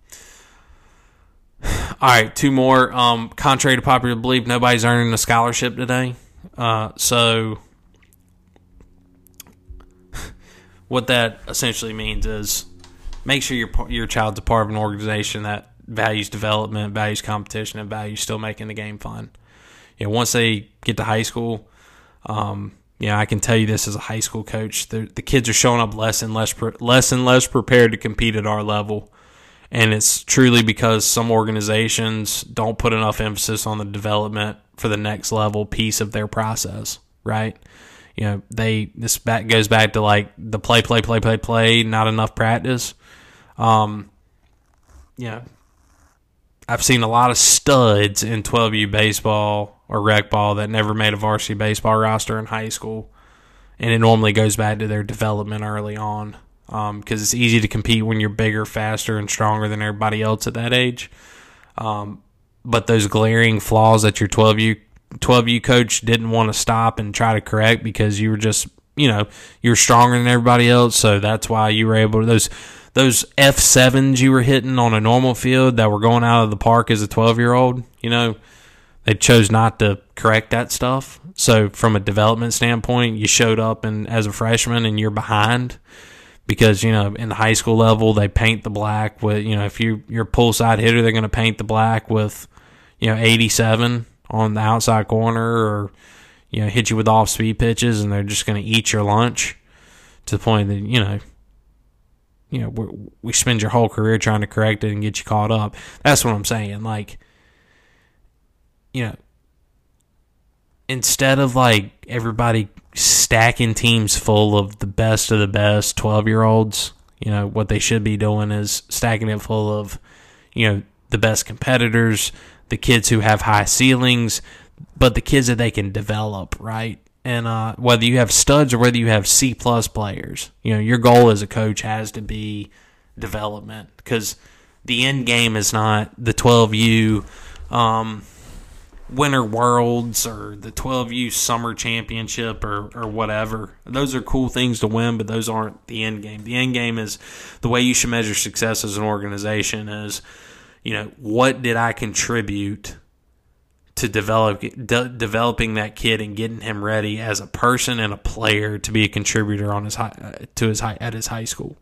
All right, two more. Um, contrary to popular belief, nobody's earning a scholarship today. Uh, so what that essentially means is make sure your your child's a part of an organization that values development, values competition, and values still making the game fun. You know, once they get to high school, um, you know, I can tell you this as a high school coach, the, the kids are showing up less and less pre- less and less prepared to compete at our level, and it's truly because some organizations don't put enough emphasis on the development for the next level piece of their process, right? You know, they this back goes back to like the play, play, play, play, play, not enough practice. Um, you know, I've seen a lot of studs in 12U baseball or rec ball that never made a varsity baseball roster in high school, and it normally goes back to their development early on because um, it's easy to compete when you're bigger, faster, and stronger than everybody else at that age. Um, but those glaring flaws that your 12U 12U coach didn't want to stop and try to correct because you were just, you know, you were stronger than everybody else. So that's why you were able to, those, those F7s you were hitting on a normal field that were going out of the park as a 12 year old, you know, they chose not to correct that stuff. So from a development standpoint, you showed up and as a freshman and you're behind because you know in the high school level they paint the black with you know if you you're a pull side hitter they're going to paint the black with you know 87 on the outside corner or you know hit you with off speed pitches and they're just going to eat your lunch to the point that you know you know we we spend your whole career trying to correct it and get you caught up. That's what i'm saying. Like you know instead of like everybody stacking teams full of the best of the best 12 year olds you know what they should be doing is stacking it full of you know the best competitors the kids who have high ceilings, but the kids that they can develop, right? And uh, whether you have studs or whether you have C plus players, you know, your goal as a coach has to be development because the end game is not the 12U um, Winter Worlds or the 12U Summer Championship or, or whatever. Those are cool things to win, but those aren't the end game. The end game is the way you should measure success as an organization is – you know, what did I contribute to develop de- developing that kid and getting him ready as a person and a player to be a contributor on his high, uh, to his high, at his high school.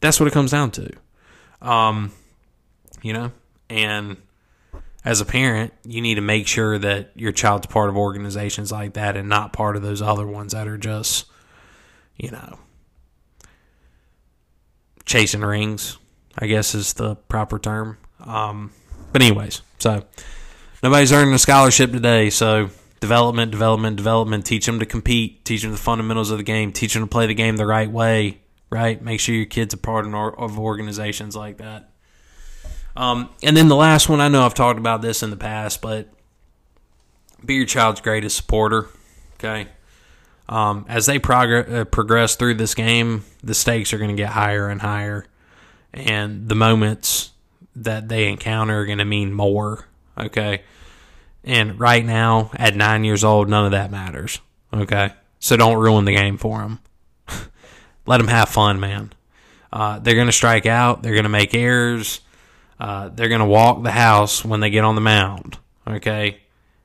That's what it comes down to. Um, you know, and as a parent, you need to make sure that your child's part of organizations like that and not part of those other ones that are just, you know, chasing rings, I guess is the proper term. Um, but anyways, so nobody's earning a scholarship today. So development, development, development. Teach them to compete. Teach them the fundamentals of the game. Teach them to play the game the right way. Right. Make sure your kids are part of organizations like that. Um, and then the last one, I know I've talked about this in the past, but be your child's greatest supporter. Okay. Um, as they prog- uh, progress through this game, the stakes are going to get higher and higher, and the moments that they encounter are going to mean more. Okay. And right now, at nine years old, none of that matters. Okay. So don't ruin the game for them. Let them have fun, man. Uh, they're going to strike out. They're going to make errors. Uh, they're going to walk the house when they get on the mound. Okay.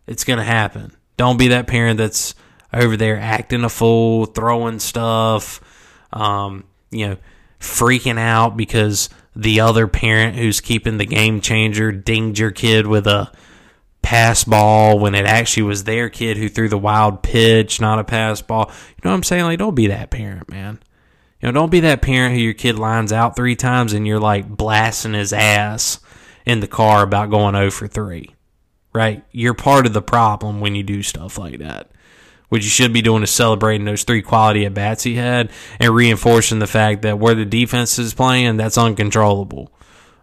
It's going to happen. Don't be that parent that's over there acting a fool, throwing stuff, um, you know, freaking out because the other parent who's keeping the game changer dinged your kid with a pass ball when it actually was their kid who threw the wild pitch, not a pass ball. You know what I'm saying? Like, don't be that parent, man. You know, don't be that parent who your kid lines out three times and you're like blasting his ass in the car about going 0 for 3. Right? You're part of the problem when you do stuff like that. What you should be doing is celebrating those three quality at bats he had and reinforcing the fact that where the defense is playing, that's uncontrollable.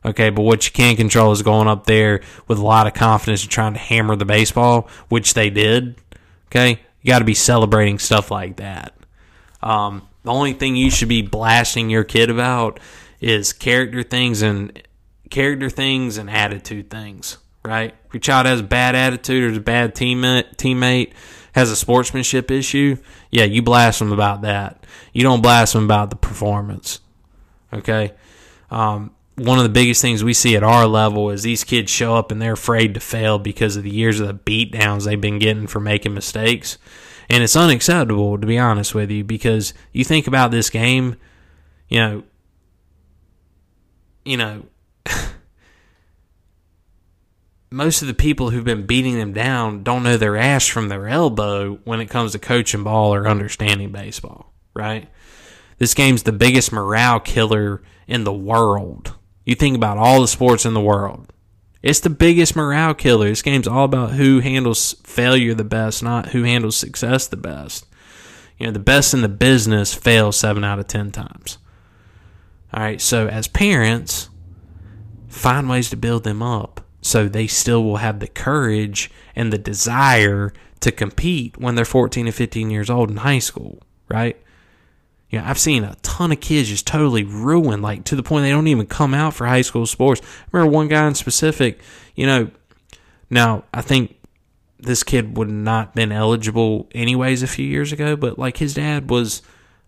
Okay, but what you can control is going up there with a lot of confidence and trying to hammer the baseball, which they did. Okay, you got to be celebrating stuff like that. Um, the only thing you should be blasting your kid about is character things and character things and attitude things. Right? If your child has a bad attitude or is a bad teammate, teammate has a sportsmanship issue, yeah, you blast them about that. You don't blast them about the performance. Okay. Um, one of the biggest things we see at our level is these kids show up and they're afraid to fail because of the years of the beat downs they've been getting for making mistakes. And it's unacceptable, to be honest with you, because you think about this game, you know, you know, most of the people who've been beating them down don't know their ass from their elbow when it comes to coaching ball or understanding baseball, right? This game's the biggest morale killer in the world. You think about all the sports in the world. It's the biggest morale killer. This game's all about who handles failure the best, not who handles success the best. You know, the best in the business fails seven out of 10 times. All right, so as parents, find ways to build them up so they still will have the courage and the desire to compete when they're 14 and 15 years old in high school, right? You know, I've seen a ton of kids just totally ruined, like to the point they don't even come out for high school sports. I remember one guy in specific, you know, now I think this kid would not been eligible anyways a few years ago, but like his dad was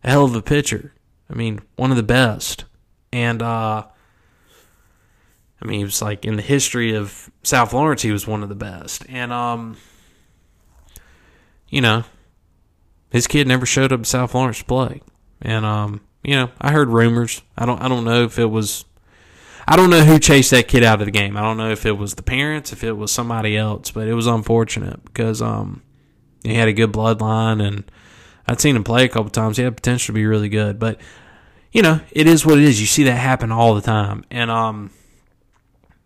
a hell of a pitcher. I mean, one of the best. And uh I mean, he was like in the history of South Florence, he was one of the best. And um you know, his kid never showed up at South Florence to play. And um, you know, I heard rumors. I don't I don't know if it was I don't know who chased that kid out of the game. I don't know if it was the parents, if it was somebody else, but it was unfortunate because um, he had a good bloodline and I'd seen him play a couple times. He had potential to be really good, but you know, it is what it is. You see that happen all the time, and um,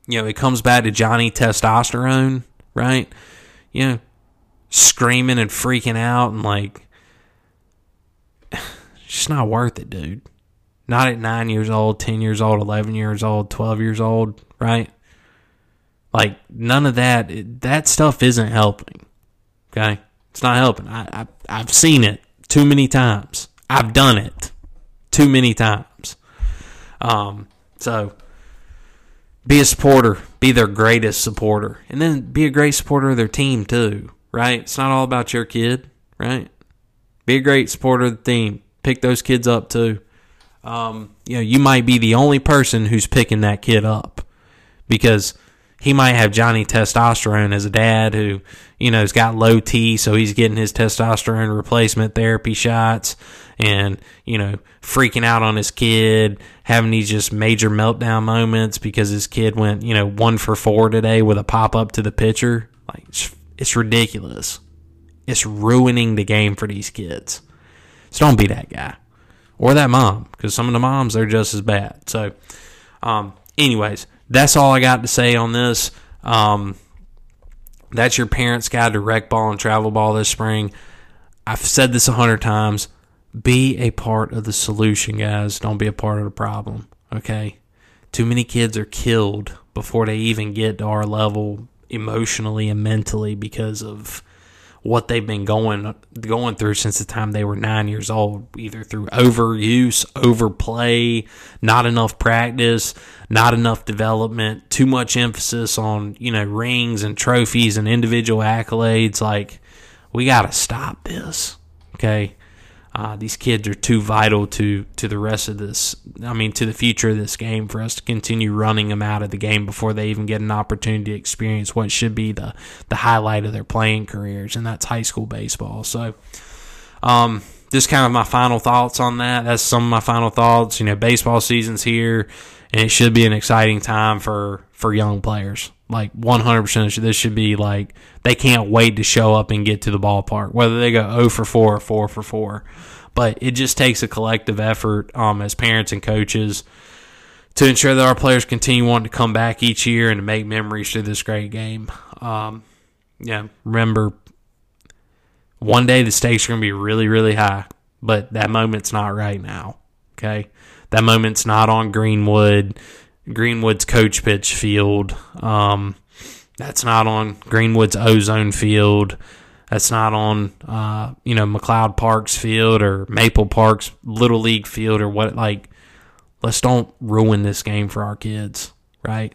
you know, it comes back to Johnny Testosterone, right? You know, screaming and freaking out and like, it's just not worth it, dude. Not at nine years old, 10 years old, 11 years old, 12 years old, right? Like, none of that, that stuff isn't helping. Okay? It's not helping. I, I, I've seen it too many times. I've done it too many times. Um, so, be a supporter, be their greatest supporter, and then be a great supporter of their team too, right? It's not all about your kid, right? Be a great supporter of the team. Pick those kids up too um, you know, you might be the only person who's picking that kid up because he might have Johnny testosterone as a dad who, you know, has got low T, so he's getting his testosterone replacement therapy shots and, you know, freaking out on his kid, having these just major meltdown moments because his kid went, you know, one for four today with a pop up to the pitcher. Like, it's, it's ridiculous. It's ruining the game for these kids. So don't be that guy or that mom because some of the moms they're just as bad. So, um, anyways, that's all I got to say on this. Um, that's your parents' guide to rec ball and travel ball this spring. I've said this a hundred times. Be a part of the solution, guys. Don't be a part of the problem. Okay. Too many kids are killed before they even get to our level emotionally and mentally because of what they've been going going through since the time they were nine years old, either through overuse, overplay, not enough practice, not enough development, too much emphasis on you know rings and trophies and individual accolades. Like we got to stop this, okay? Uh, these kids are too vital to to the rest of this. I mean, to the future of this game for us to continue running them out of the game before they even get an opportunity to experience what should be the the highlight of their playing careers, and that's high school baseball. So, um, just kind of my final thoughts on that. That's some of my final thoughts. You know, baseball season's here, and it should be an exciting time for for young players. Like 100%, this should be like they can't wait to show up and get to the ballpark, whether they go 0 for 4 or 4 for 4. But it just takes a collective effort um, as parents and coaches to ensure that our players continue wanting to come back each year and to make memories through this great game. Um, yeah, remember, one day the stakes are going to be really, really high, but that moment's not right now. Okay, that moment's not on Greenwood. Greenwood's coach pitch field. Um, that's not on Greenwood's ozone field. That's not on uh, you know McLeod Park's field or Maple Park's little league field or what. Like, let's don't ruin this game for our kids, right?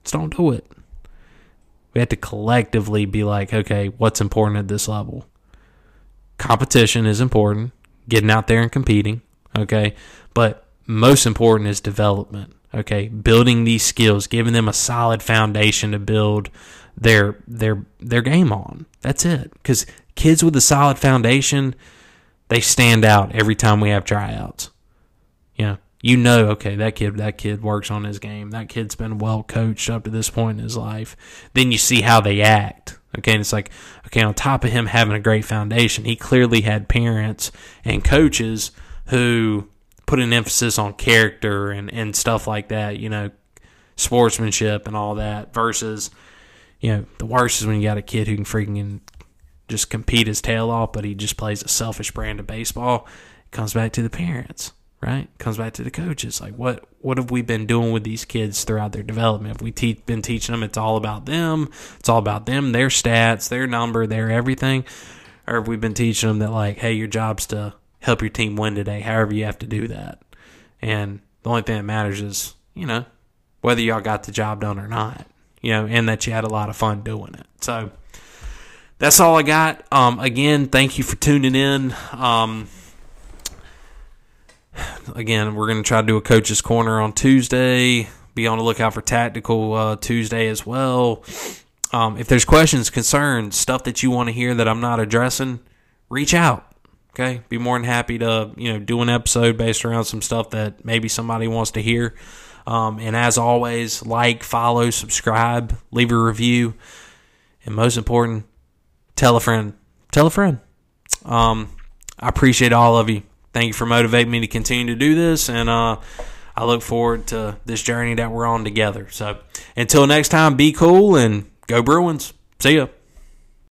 Let's don't do it. We have to collectively be like, okay, what's important at this level? Competition is important, getting out there and competing, okay, but most important is development Okay, building these skills, giving them a solid foundation to build their their their game on. That's it. Because kids with a solid foundation, they stand out every time we have tryouts. You know, you know, okay, that kid that kid works on his game. That kid's been well coached up to this point in his life. Then you see how they act. Okay, and it's like, okay, on top of him having a great foundation, he clearly had parents and coaches who put an emphasis on character and, and stuff like that, you know, sportsmanship and all that versus, you know, the worst is when you got a kid who can freaking just compete his tail off, but he just plays a selfish brand of baseball. It comes back to the parents, right? It comes back to the coaches. Like what what have we been doing with these kids throughout their development? Have we te- been teaching them it's all about them? It's all about them, their stats, their number, their everything, or have we been teaching them that like, hey, your job's to help your team win today, however you have to do that, and the only thing that matters is you know whether y'all got the job done or not, you know, and that you had a lot of fun doing it. So that's all I got. Um, again, thank you for tuning in. Um, again, we're going to try to do a coach's corner on Tuesday. Be on the lookout for tactical uh, Tuesday as well. Um, if there's questions, concerns, stuff that you want to hear that I'm not addressing, reach out. Okay, be more than happy to you know do an episode based around some stuff that maybe somebody wants to hear. Um, and as always, like, follow, subscribe, leave a review, and most important, tell a friend. Tell a friend. Um, I appreciate all of you. Thank you for motivating me to continue to do this, and uh, I look forward to this journey that we're on together. So until next time, be cool and go Bruins. See ya.